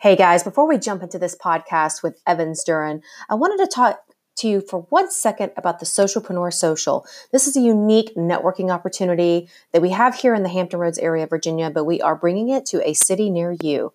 Hey guys, before we jump into this podcast with Evans Duren, I wanted to talk to you for one second about the Socialpreneur Social. This is a unique networking opportunity that we have here in the Hampton Roads area of Virginia, but we are bringing it to a city near you.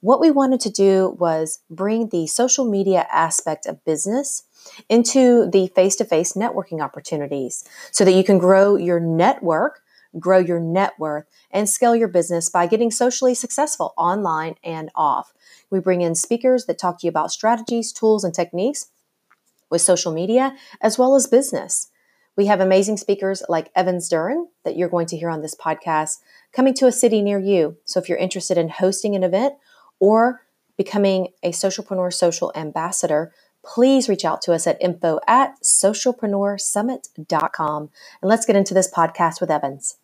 What we wanted to do was bring the social media aspect of business into the face to face networking opportunities so that you can grow your network grow your net worth, and scale your business by getting socially successful online and off. We bring in speakers that talk to you about strategies, tools, and techniques with social media as well as business. We have amazing speakers like Evans Duren that you're going to hear on this podcast coming to a city near you. So if you're interested in hosting an event or becoming a Socialpreneur Social Ambassador, please reach out to us at info at socialpreneursummit.com. And let's get into this podcast with Evans.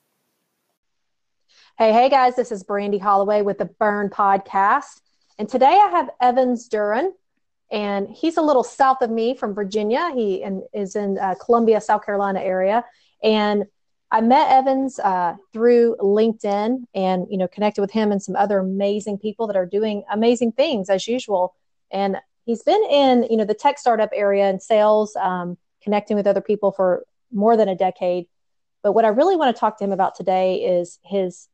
Hey, hey guys, this is Brandy Holloway with the Burn Podcast. And today I have Evans Duren, and he's a little south of me from Virginia. He in, is in uh, Columbia, South Carolina area. And I met Evans uh, through LinkedIn and, you know, connected with him and some other amazing people that are doing amazing things as usual. And he's been in, you know, the tech startup area and sales, um, connecting with other people for more than a decade. But what I really want to talk to him about today is his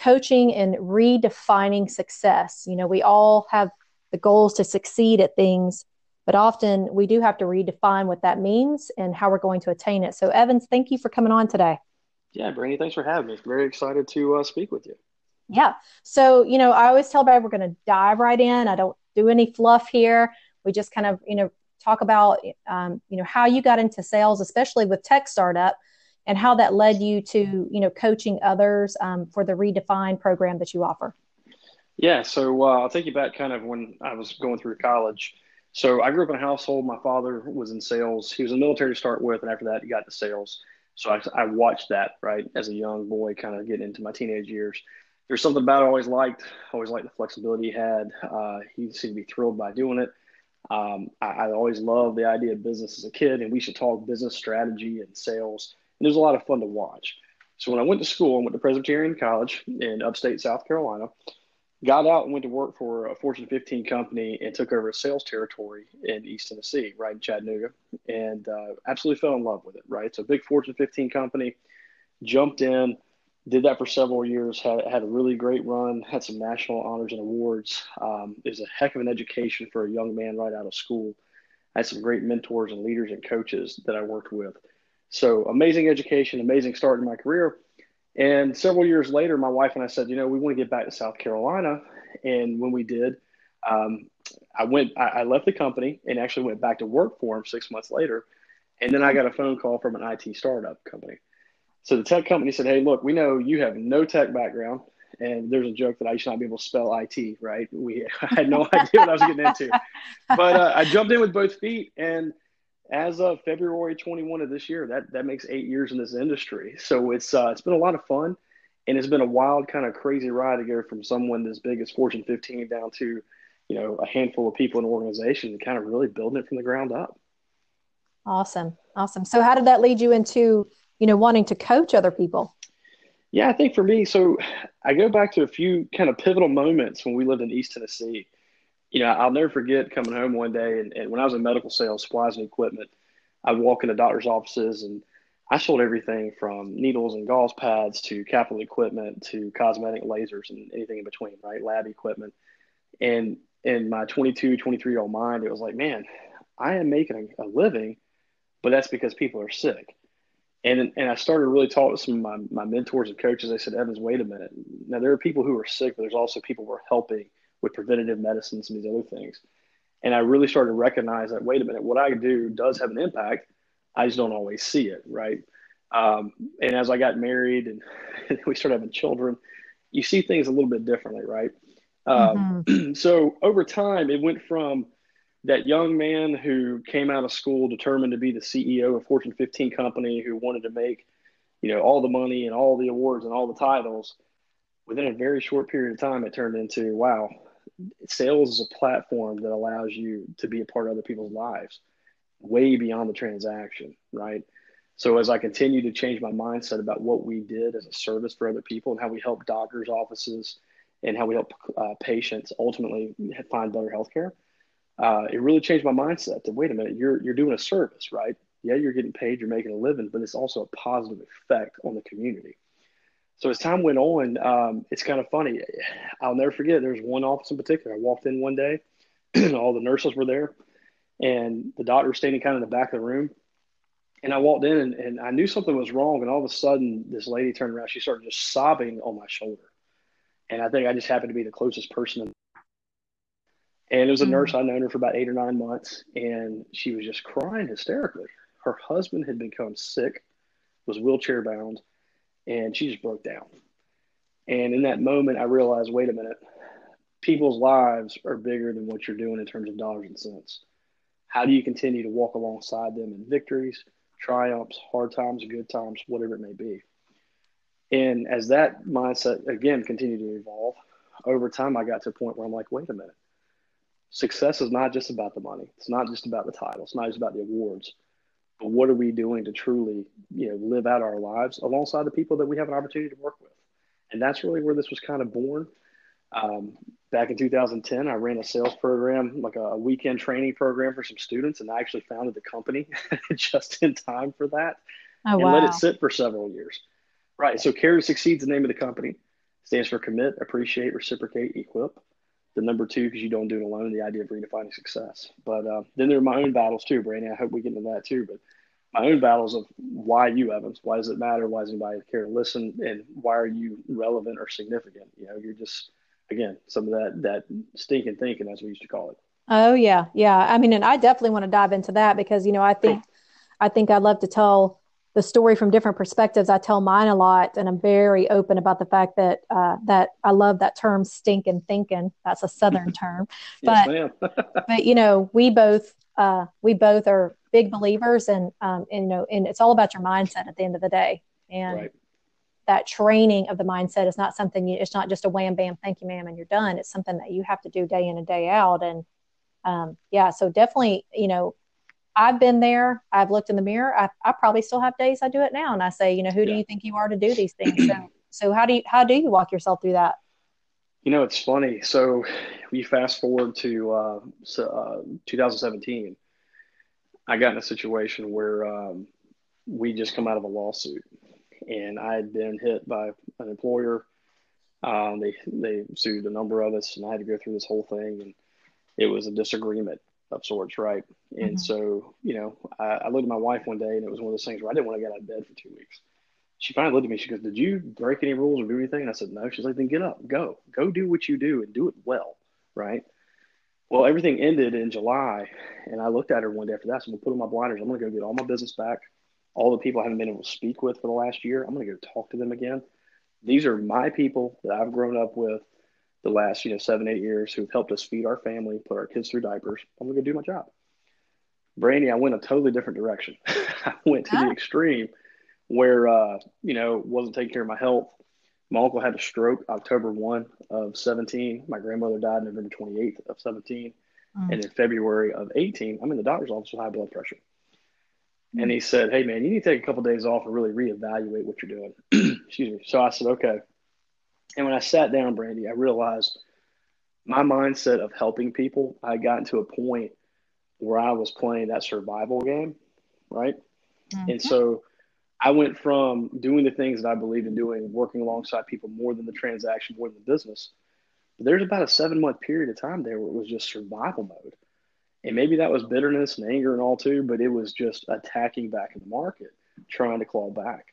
coaching and redefining success. You know, we all have the goals to succeed at things, but often we do have to redefine what that means and how we're going to attain it. So, Evans, thank you for coming on today. Yeah, Brandy, thanks for having me. Very excited to uh, speak with you. Yeah. So, you know, I always tell everybody we're going to dive right in. I don't do any fluff here. We just kind of, you know, talk about, um, you know, how you got into sales, especially with tech startup and how that led you to you know coaching others um, for the redefined program that you offer? Yeah so uh, i'll take you back kind of when i was going through college. So i grew up in a household. My father was in sales. He was in the military to start with and after that he got to sales. So i, I watched that right as a young boy kind of getting into my teenage years. There's something about it I always liked always liked the flexibility he had. Uh, he seemed to be thrilled by doing it. Um, I, I always loved the idea of business as a kid and we should talk business strategy and sales and it was a lot of fun to watch. So when I went to school, I went to Presbyterian College in upstate South Carolina, got out and went to work for a Fortune 15 company and took over a sales territory in East Tennessee, right in Chattanooga, and uh, absolutely fell in love with it. Right, it's a big Fortune 15 company. Jumped in, did that for several years. Had had a really great run. Had some national honors and awards. Um, it was a heck of an education for a young man right out of school. I had some great mentors and leaders and coaches that I worked with. So amazing education, amazing start in my career. And several years later, my wife and I said, you know, we want to get back to South Carolina. And when we did, um, I went, I, I, left the company and actually went back to work for him six months later. And then I got a phone call from an IT startup company. So the tech company said, hey, look, we know you have no tech background. And there's a joke that I should not be able to spell IT, right? We I had no idea what I was getting into. But uh, I jumped in with both feet and as of February 21 of this year, that that makes eight years in this industry. So it's uh, it's been a lot of fun, and it's been a wild kind of crazy ride to go from someone as big as Fortune 15 down to, you know, a handful of people in an organization and kind of really building it from the ground up. Awesome, awesome. So how did that lead you into you know wanting to coach other people? Yeah, I think for me, so I go back to a few kind of pivotal moments when we lived in East Tennessee you know, I'll never forget coming home one day and, and when I was in medical sales, supplies and equipment, I'd walk into doctor's offices and I sold everything from needles and gauze pads to capital equipment to cosmetic lasers and anything in between, right? Lab equipment. And in my 22, 23 year old mind, it was like, man, I am making a, living, but that's because people are sick. And, and I started really talking to some of my, my mentors and coaches. They said, Evans, wait a minute. Now, there are people who are sick, but there's also people who are helping with preventative medicines and these other things. And I really started to recognize that, wait a minute, what I do does have an impact. I just don't always see it, right? Um, and as I got married and we started having children, you see things a little bit differently, right? Um, mm-hmm. so over time, it went from that young man who came out of school determined to be the CEO of a Fortune 15 company who wanted to make, you know, all the money and all the awards and all the titles. Within a very short period of time, it turned into, wow, sales is a platform that allows you to be a part of other people's lives way beyond the transaction, right? So as I continue to change my mindset about what we did as a service for other people and how we help doctors' offices and how we help uh, patients ultimately find better healthcare, uh, it really changed my mindset to wait a minute, you're, you're doing a service, right? Yeah, you're getting paid, you're making a living, but it's also a positive effect on the community. So as time went on, um, it's kind of funny. I'll never forget. There was one office in particular. I walked in one day, and all the nurses were there, and the doctor was standing kind of in the back of the room. And I walked in, and, and I knew something was wrong. And all of a sudden, this lady turned around. She started just sobbing on my shoulder. And I think I just happened to be the closest person. And it was a mm-hmm. nurse. I'd known her for about eight or nine months, and she was just crying hysterically. Her husband had become sick, was wheelchair bound, and she just broke down. And in that moment, I realized, wait a minute, people's lives are bigger than what you're doing in terms of dollars and cents. How do you continue to walk alongside them in victories, triumphs, hard times, good times, whatever it may be? And as that mindset again continued to evolve, over time I got to a point where I'm like, wait a minute. Success is not just about the money. It's not just about the title. It's not just about the awards. But what are we doing to truly, you know, live out our lives alongside the people that we have an opportunity to work with? And that's really where this was kind of born. Um, back in 2010, I ran a sales program, like a weekend training program for some students, and I actually founded the company just in time for that oh, and wow. let it sit for several years. Right. So Care to Succeed is the name of the company. Stands for commit, appreciate, reciprocate, equip. The number two, because you don't do it alone, the idea of redefining success. But uh, then there are my own battles too, Brandy. I hope we get into that too. But my own battles of why you, Evans? Why does it matter? Why does anybody care to listen? And why are you relevant or significant? You know, you're just again some of that that stinking thinking, as we used to call it. Oh yeah, yeah. I mean, and I definitely want to dive into that because you know I think I think I'd love to tell the story from different perspectives. I tell mine a lot, and I'm very open about the fact that uh, that I love that term "stinking thinking." That's a Southern term, but yes, but you know, we both uh, we both are big believers, and, um, and you know, and it's all about your mindset at the end of the day, and. Right. That training of the mindset is not something you, it's not just a wham bam, thank you, ma'am, and you're done. It's something that you have to do day in and day out. And um, yeah, so definitely, you know, I've been there. I've looked in the mirror. I, I probably still have days I do it now, and I say, you know, who yeah. do you think you are to do these things? So, so how do you how do you walk yourself through that? You know, it's funny. So, we fast forward to uh, so, uh, 2017. I got in a situation where um, we just come out of a lawsuit, and I had been hit by an employer. Um, they they sued a number of us, and I had to go through this whole thing, and it was a disagreement of sorts, right? And mm-hmm. so, you know, I, I, looked at my wife one day, and it was one of those things where I didn't want to get out of bed for two weeks. She finally looked at me. She goes, "Did you break any rules or do anything?" And I said, "No." She's like, "Then get up, go, go, do what you do, and do it well, right?" Well, everything ended in July, and I looked at her one day after that. So I'm gonna put on my blinders. I'm gonna go get all my business back. All the people I haven't been able to speak with for the last year, I'm gonna go talk to them again. These are my people that I've grown up with the last, you know, seven, eight years who've helped us feed our family, put our kids through diapers. I'm gonna go do my job. Brandy, I went a totally different direction. I went to the extreme where uh, you know, wasn't taking care of my health. My uncle had a stroke October 1 of 17. My grandmother died November 28th of 17. Mm. And in February of 18, I'm in the doctor's office with high blood pressure. Mm. And he said, Hey, man, you need to take a couple of days off and really reevaluate what you're doing. Excuse me. So I said, Okay. And when I sat down, Brandy, I realized my mindset of helping people, I got gotten to a point where I was playing that survival game, right? Mm-hmm. And so I went from doing the things that I believed in doing, working alongside people more than the transaction, more than the business. But there's about a seven month period of time there where it was just survival mode. And maybe that was bitterness and anger and all too, but it was just attacking back in the market, trying to claw back.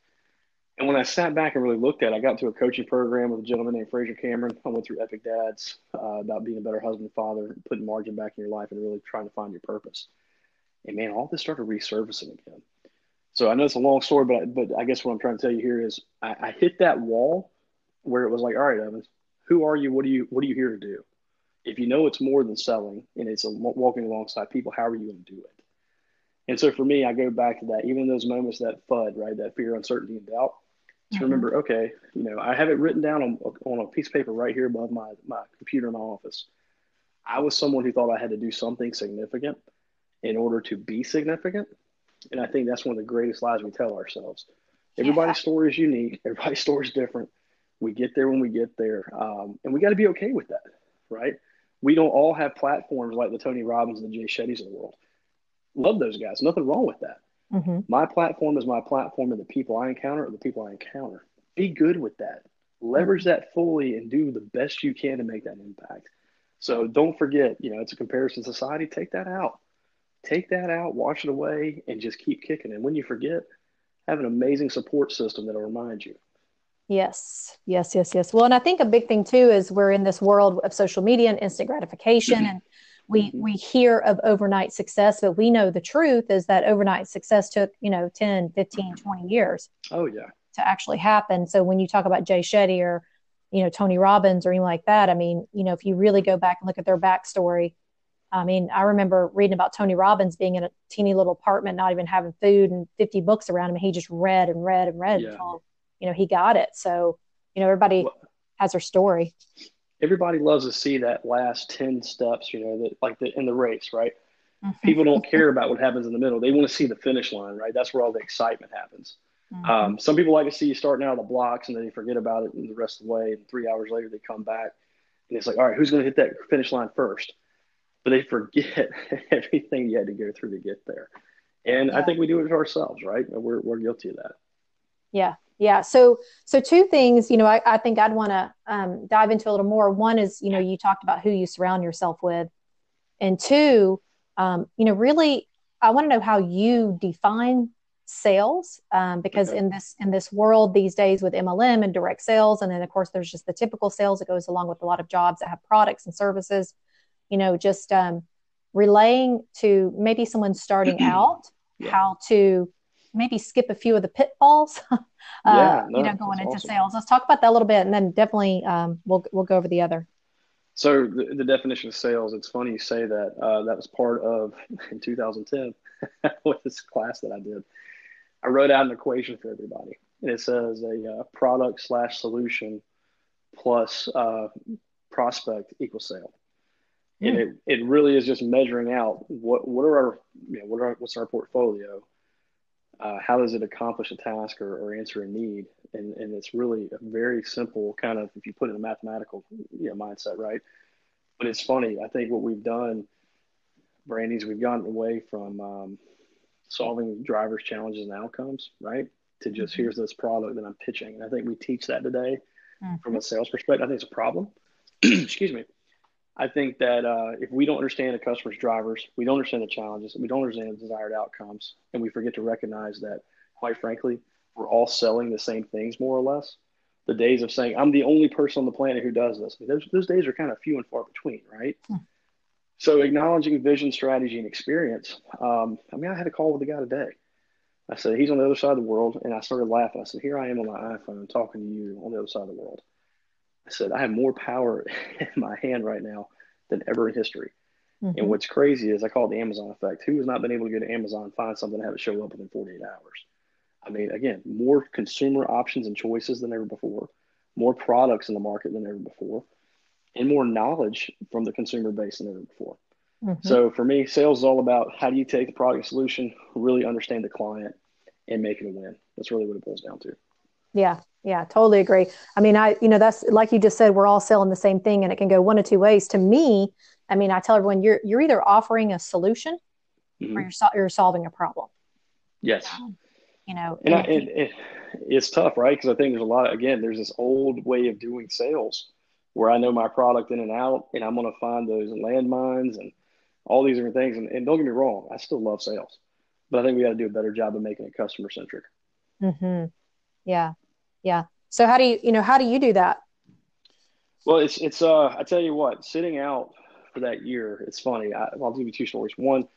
And when I sat back and really looked at it, I got to a coaching program with a gentleman named Fraser Cameron. I went through Epic Dads uh, about being a better husband, father, putting margin back in your life, and really trying to find your purpose. And man, all this started resurfacing again. So I know it's a long story, but but I guess what I'm trying to tell you here is I, I hit that wall where it was like, all right, Evans, who are you? What are you? What are you here to do? If you know it's more than selling and it's a, walking alongside people, how are you going to do it? And so for me, I go back to that. Even those moments, that FUD, right, that fear, uncertainty, and doubt to mm-hmm. remember, okay, you know, I have it written down on, on a piece of paper right here above my, my computer in my office. I was someone who thought I had to do something significant in order to be significant. And I think that's one of the greatest lies we tell ourselves. Everybody's yeah. story is unique, everybody's story is different. We get there when we get there, um, and we got to be okay with that, right? We don't all have platforms like the Tony Robbins and the Jay Shetty's of the world. Love those guys. Nothing wrong with that. Mm-hmm. My platform is my platform, and the people I encounter are the people I encounter. Be good with that. Leverage that fully and do the best you can to make that impact. So don't forget, you know, it's a comparison society. Take that out. Take that out, wash it away, and just keep kicking. And when you forget, have an amazing support system that'll remind you. Yes, yes, yes, yes. Well, and I think a big thing too is we're in this world of social media and instant gratification, and we we hear of overnight success, but we know the truth is that overnight success took you know 10, 15, 20 years. Oh yeah. To actually happen. So when you talk about Jay Shetty or you know Tony Robbins or anything like that, I mean, you know, if you really go back and look at their backstory, I mean, I remember reading about Tony Robbins being in a teeny little apartment, not even having food and 50 books around him. He just read and read and read yeah. until, you know, he got it. So, you know, everybody well, has their story. Everybody loves to see that last 10 steps, you know, that like the, in the race, right? Mm-hmm. People don't care about what happens in the middle. They want to see the finish line, right? That's where all the excitement happens. Mm-hmm. Um, some people like to see you starting out of the blocks and then they forget about it and the rest of the way. And three hours later, they come back and it's like, all right, who's going to hit that finish line first? but they forget everything you had to go through to get there. And yeah. I think we do it to ourselves, right? We're, we're guilty of that. Yeah. Yeah. So, so two things, you know, I, I think I'd want to um, dive into a little more. One is, you know, you talked about who you surround yourself with. And two, um, you know, really, I want to know how you define sales um, because okay. in this in this world these days with mlm and direct sales and then of course there's just the typical sales that goes along with a lot of jobs that have products and services you know just um, relaying to maybe someone starting out yeah. how to maybe skip a few of the pitfalls uh, yeah, no, you know going into awesome. sales let's talk about that a little bit and then definitely um, we'll, we'll go over the other so the, the definition of sales it's funny you say that uh, that was part of in 2010 with this class that i did i wrote out an equation for everybody and it says a uh, product slash solution plus uh, prospect equals sale and hmm. it, it really is just measuring out what what are our you know what are what's our portfolio uh, how does it accomplish a task or, or answer a need? And and it's really a very simple kind of if you put it in a mathematical you know mindset right? But it's funny i think what we've done brandy's we've gotten away from um, solving drivers challenges and outcomes right? To just mm-hmm. here's this product that i'm pitching. And i think we teach that today mm-hmm. from a sales perspective. I think it's a problem. Excuse me I think that uh, if we don't understand the customer's drivers, we don't understand the challenges, we don't understand the desired outcomes, and we forget to recognize that, quite frankly, we're all selling the same things more or less. The days of saying, I'm the only person on the planet who does this, I mean, those, those days are kind of few and far between, right? Hmm. So, acknowledging vision, strategy, and experience. Um, I mean, I had a call with a guy today. I said, he's on the other side of the world. And I started laughing. I said, here I am on my iPhone talking to you on the other side of the world. I said, I have more power in my hand right now than ever in history. Mm-hmm. And what's crazy is I call it the Amazon effect. Who has not been able to go to Amazon, find something, and have it show up within 48 hours? I mean, again, more consumer options and choices than ever before, more products in the market than ever before, and more knowledge from the consumer base than ever before. Mm-hmm. So for me, sales is all about how do you take the product solution, really understand the client, and make it a win. That's really what it boils down to. Yeah, yeah, totally agree. I mean, I, you know, that's like you just said, we're all selling the same thing and it can go one of two ways. To me, I mean, I tell everyone you're, you're either offering a solution mm-hmm. or you're, so, you're solving a problem. Yes. Um, you know, and, I, and it, it's tough, right? Because I think there's a lot, again, there's this old way of doing sales where I know my product in and out and I'm going to find those landmines and all these different things. And, and don't get me wrong, I still love sales, but I think we got to do a better job of making it customer centric. Mm-hmm. Yeah. Yeah. So how do you you know how do you do that? Well it's it's uh i tell you what sitting out for that year it's funny. I, i'll give you two stories. One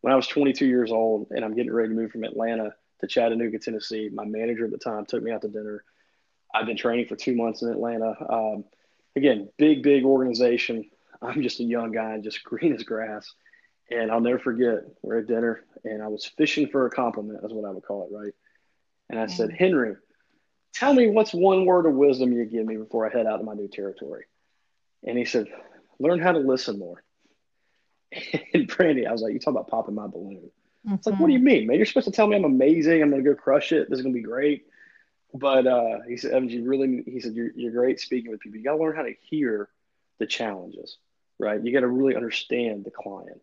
when i was 22 years old and i'm getting ready to move from atlanta to chattanooga tennessee my manager at the time took me out to dinner. I've been training for two months in atlanta. Um, again big big organization. I'm just a young guy and just green as grass. And i'll never forget we're at dinner and i was fishing for a compliment is what i would call it right? And i said henry tell me what's one word of wisdom you give me before I head out to my new territory. And he said, learn how to listen more. And Brandy, I was like, you talk about popping my balloon. Mm-hmm. It's like, what do you mm-hmm. mean, man? You're supposed to tell me I'm amazing. I'm going to go crush it. This is going to be great. but uh, he said, Evans, you really, he said, you're, you're great speaking with people. You got to learn how to hear the challenges, right? You got to really understand the client.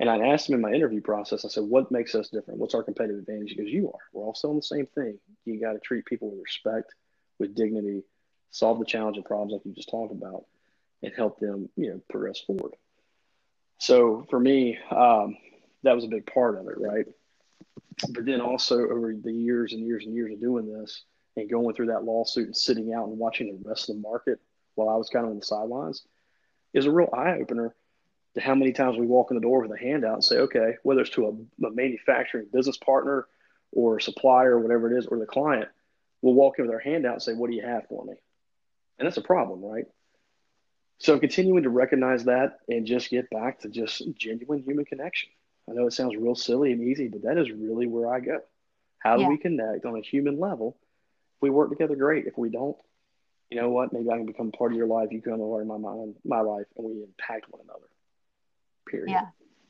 And I asked him in my interview process, I said, what makes us different? What's our competitive advantage? He goes, you are. We're all selling the same thing. You got to treat people with respect, with dignity, solve the challenge and problems like you just talked about, and help them, you know, progress forward. So for me, um, that was a big part of it, right? But then also over the years and years and years of doing this and going through that lawsuit and sitting out and watching the rest of the market while I was kind of on the sidelines is a real eye opener to how many times we walk in the door with a handout and say, okay, whether it's to a, a manufacturing business partner or supplier or whatever it is, or the client, we'll walk in with our handout and say, what do you have for me? And that's a problem, right? So continuing to recognize that and just get back to just genuine human connection. I know it sounds real silly and easy, but that is really where I go. How do yeah. we connect on a human level? If we work together, great. If we don't, you know what? Maybe I can become part of your life. You come part of my mind, my life, and we impact one another. Period. Yeah,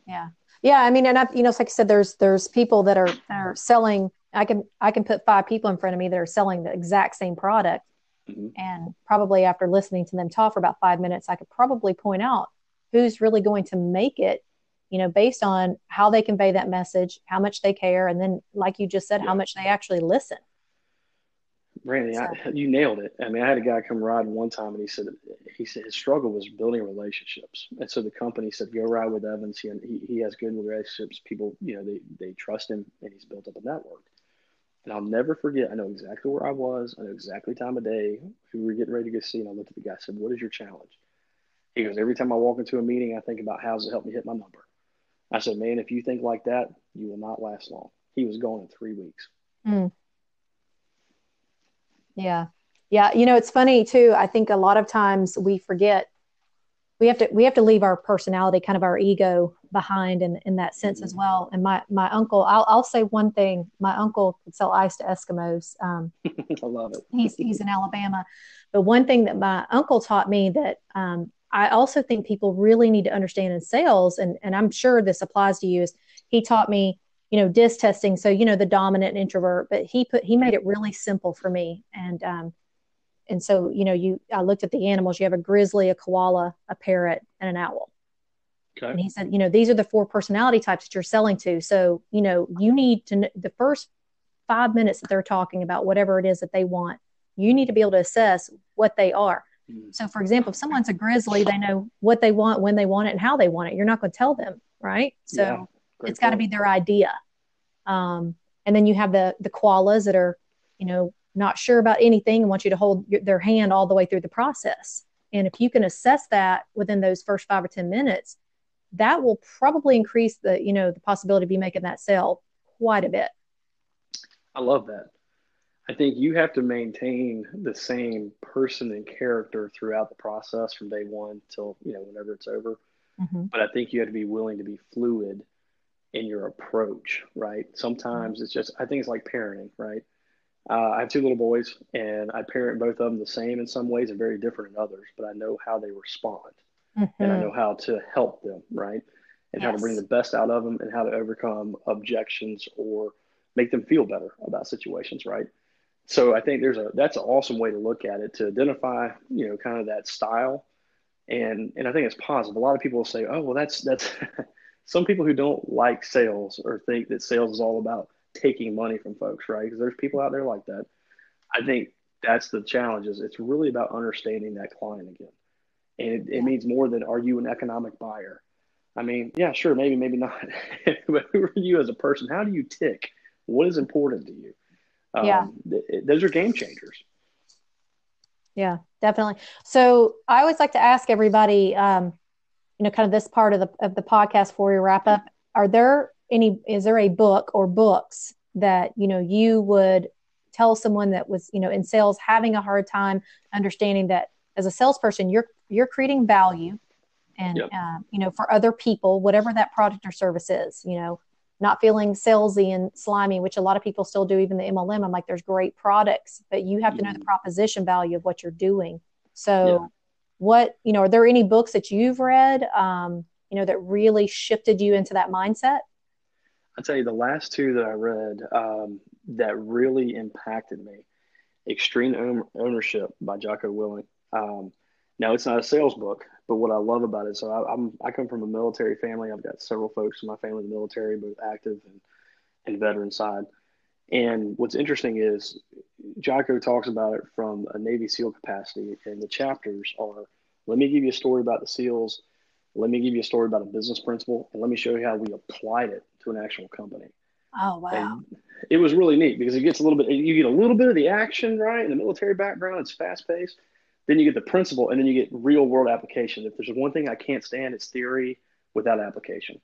yeah, yeah. I mean, and I, you know, like I said, there's there's people that are are selling. I can I can put five people in front of me that are selling the exact same product, mm-hmm. and probably after listening to them talk for about five minutes, I could probably point out who's really going to make it you know, based on how they convey that message, how much they care, and then, like you just said, yeah. how much they actually listen. Brandy, so. I, you nailed it. I mean, I had a guy come ride one time, and he said he said his struggle was building relationships, and so the company said, "Go ride with Evans. He he, he has good relationships. People, you know, they they trust him, and he's built up a network." And I'll never forget. I know exactly where I was. I know exactly time of day, we were getting ready to go see. And I looked at the guy. I said, "What is your challenge?" He goes, "Every time I walk into a meeting, I think about how's it help me hit my number." I said, man, if you think like that, you will not last long. He was gone in three weeks. Mm. Yeah. Yeah. You know, it's funny too. I think a lot of times we forget we have to we have to leave our personality, kind of our ego behind in, in that sense as well. And my my uncle, I'll I'll say one thing. My uncle could sell ice to Eskimos. Um, I love it. he's he's in Alabama. But one thing that my uncle taught me that um, I also think people really need to understand in sales, and, and I'm sure this applies to you, is he taught me, you know, DISC testing. So, you know, the dominant introvert, but he put, he made it really simple for me. And, um, and so, you know, you, I looked at the animals, you have a grizzly, a koala, a parrot, and an owl. Okay. And he said, you know, these are the four personality types that you're selling to. So, you know, you need to, the first five minutes that they're talking about whatever it is that they want, you need to be able to assess what they are Mm. So, for example, if someone's a grizzly, they know what they want, when they want it, and how they want it. You're not going to tell them, right? So, yeah, it's got to be their idea. Um, and then you have the the koalas that are, you know, not sure about anything and want you to hold your, their hand all the way through the process. And if you can assess that within those first five or ten minutes, that will probably increase the you know the possibility of you making that sale quite a bit. I love that. I think you have to maintain the same person and character throughout the process from day one till you know whenever it's over. Mm-hmm. But I think you have to be willing to be fluid in your approach, right? Sometimes it's just I think it's like parenting, right? Uh, I have two little boys, and I parent both of them the same in some ways and very different in others. But I know how they respond, mm-hmm. and I know how to help them, right? And yes. how to bring the best out of them, and how to overcome objections or make them feel better about situations, right? so I think there's a that's an awesome way to look at it to identify you know kind of that style, and and I think it's positive. A lot of people will say, oh well, that's that's some people who don't like sales or think that sales is all about taking money from folks, right? Because there's people out there like that. I think that's the challenge is it's really about understanding that client again, and it, it means more than are you an economic buyer. I mean, yeah, sure, maybe, maybe not. but who are you as a person? How do you tick? What is important to you? Um, yeah. Th- those are game changers. Yeah, definitely. So I always like to ask everybody, um, you know, kind of this part of the of the podcast before we wrap up. Are there any? Is there a book or books that you know you would tell someone that was you know in sales having a hard time understanding that as a salesperson you're you're creating value and yep. uh, you know for other people whatever that product or service is you know not feeling salesy and slimy, which a lot of people still do, even the MLM. I'm like, there's great products, but you have to know the mm-hmm. proposition value of what you're doing. So. What, you know, are there any books that you've read, um, you know, that really shifted you into that mindset? I'll tell you the last two that I read um, that really impacted me. Extreme Ownership by Jocko Willink Um, now, it's not a sales book, but what I love about it, so I, am I come from a military family. I've got several folks in my family in the military, both active and, and veteran side. And what's interesting is Jocko talks about it from a Navy SEAL capacity, and the chapters are let me give you a story about the SEALs, let me give you a story about a business principle, and let me show you how we applied it to an actual company. Oh wow! And it was really neat because it gets a little bit. You get a little bit of the action, right? In the military background, it's fast paced. Then you get the principle, and then you get real world application. If there's one thing I can't stand, it's theory without application.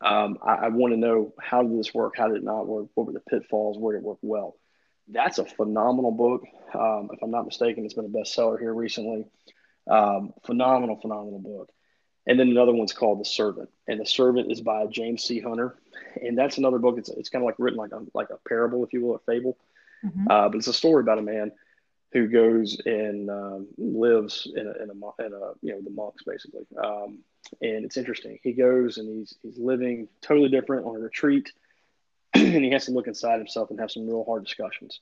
Um, I, I want to know how did this work? How did it not work? What were the pitfalls? Where did it work well? That's a phenomenal book. Um, if I'm not mistaken, it's been a bestseller here recently. Um, phenomenal, phenomenal book. And then another one's called The Servant, and The Servant is by James C. Hunter, and that's another book. It's it's kind of like written like a like a parable, if you will, a fable, mm-hmm. uh, but it's a story about a man who goes and um, lives in a, in a, in a you know the monks basically, um, and it's interesting. He goes and he's he's living totally different on a retreat, and he has to look inside himself and have some real hard discussions.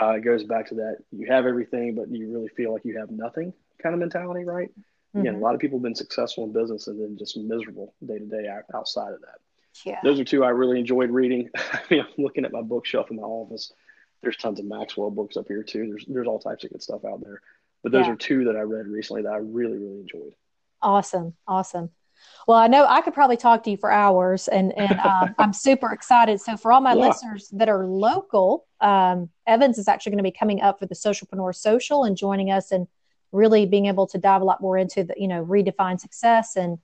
Uh, it goes back to that you have everything, but you really feel like you have nothing kind of mentality, right? Mm-hmm. Again, a lot of people have been successful in business and then just miserable day to day outside of that. Yeah. Those are two I really enjoyed reading. I mean, I'm looking at my bookshelf in my office. There's tons of Maxwell books up here too. There's there's all types of good stuff out there. But those yeah. are two that I read recently that I really really enjoyed. Awesome, awesome. Well, I know I could probably talk to you for hours, and and um, I'm super excited. So for all my yeah. listeners that are local, um, Evans is actually going to be coming up for the Socialpreneur Social and joining us and really being able to dive a lot more into the, you know, redefine success. And,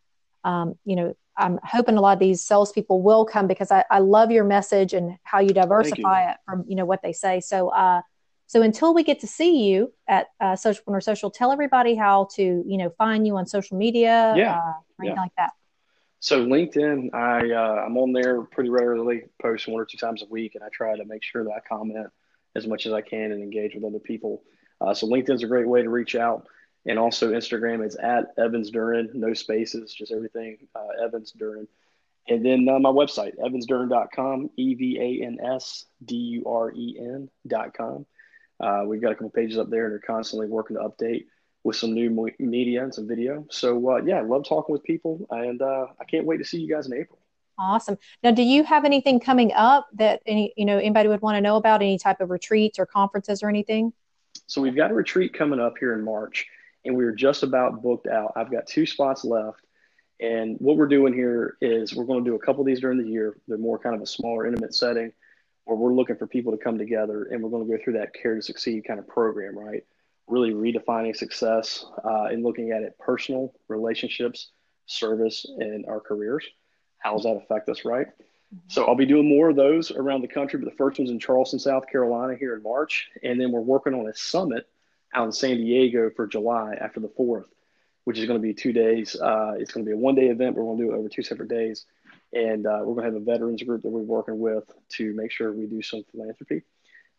um, you know, I'm hoping a lot of these salespeople will come because I, I love your message and how you diversify you. it from, you know, what they say. So, uh, so until we get to see you at uh, Socialpreneur Social, tell everybody how to, you know, find you on social media, yeah, uh, anything yeah. like that. So LinkedIn, I uh, I'm on there pretty regularly, post one or two times a week, and I try to make sure that I comment as much as I can and engage with other people. Uh, so LinkedIn's a great way to reach out. And also Instagram is at Evans Duren, no spaces, just everything uh, Evans Duren. And then uh, my website, evansduren.com, E V A N S D U R E N.com. Uh, we've got a couple pages up there and are constantly working to update with some new media and some video. So, uh, yeah, I love talking with people and uh, I can't wait to see you guys in April. Awesome. Now, do you have anything coming up that any, you know, anybody would want to know about any type of retreats or conferences or anything? So we've got a retreat coming up here in March, and we are just about booked out. I've got two spots left. And what we're doing here is we're going to do a couple of these during the year. They're more kind of a smaller, intimate setting where we're looking for people to come together and we're going to go through that care to succeed kind of program, right? Really redefining success uh, and looking at it personal, relationships, service, and our careers. How does that affect us, right? So I'll be doing more of those around the country, but the first one's in Charleston, South Carolina here in March. And then we're working on a summit out in San Diego for July after the 4th, which is going to be two days. Uh, it's going to be a one day event. We're going to do it over two separate days. And uh, we're going to have a veterans group that we're working with to make sure we do some philanthropy.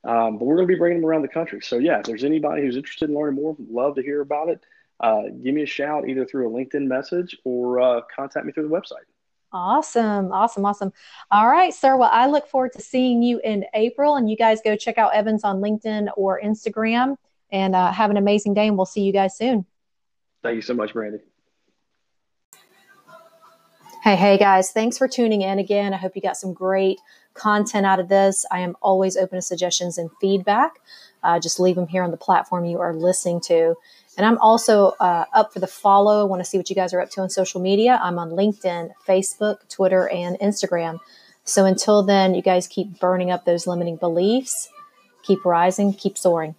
Um, but we're going to be bringing them around the country. So, yeah, if there's anybody who's interested in learning more, love to hear about it. Uh, give me a shout either through a LinkedIn message or uh, contact me through the website. Awesome. Awesome. Awesome. All right, sir. Well, I look forward to seeing you in April. And you guys go check out Evans on LinkedIn or Instagram and uh, have an amazing day. And we'll see you guys soon. Thank you so much, Brandy. Hey, hey, guys. Thanks for tuning in again. I hope you got some great content out of this. I am always open to suggestions and feedback. Uh, just leave them here on the platform you are listening to. And I'm also uh, up for the follow. I want to see what you guys are up to on social media. I'm on LinkedIn, Facebook, Twitter, and Instagram. So until then, you guys keep burning up those limiting beliefs, keep rising, keep soaring.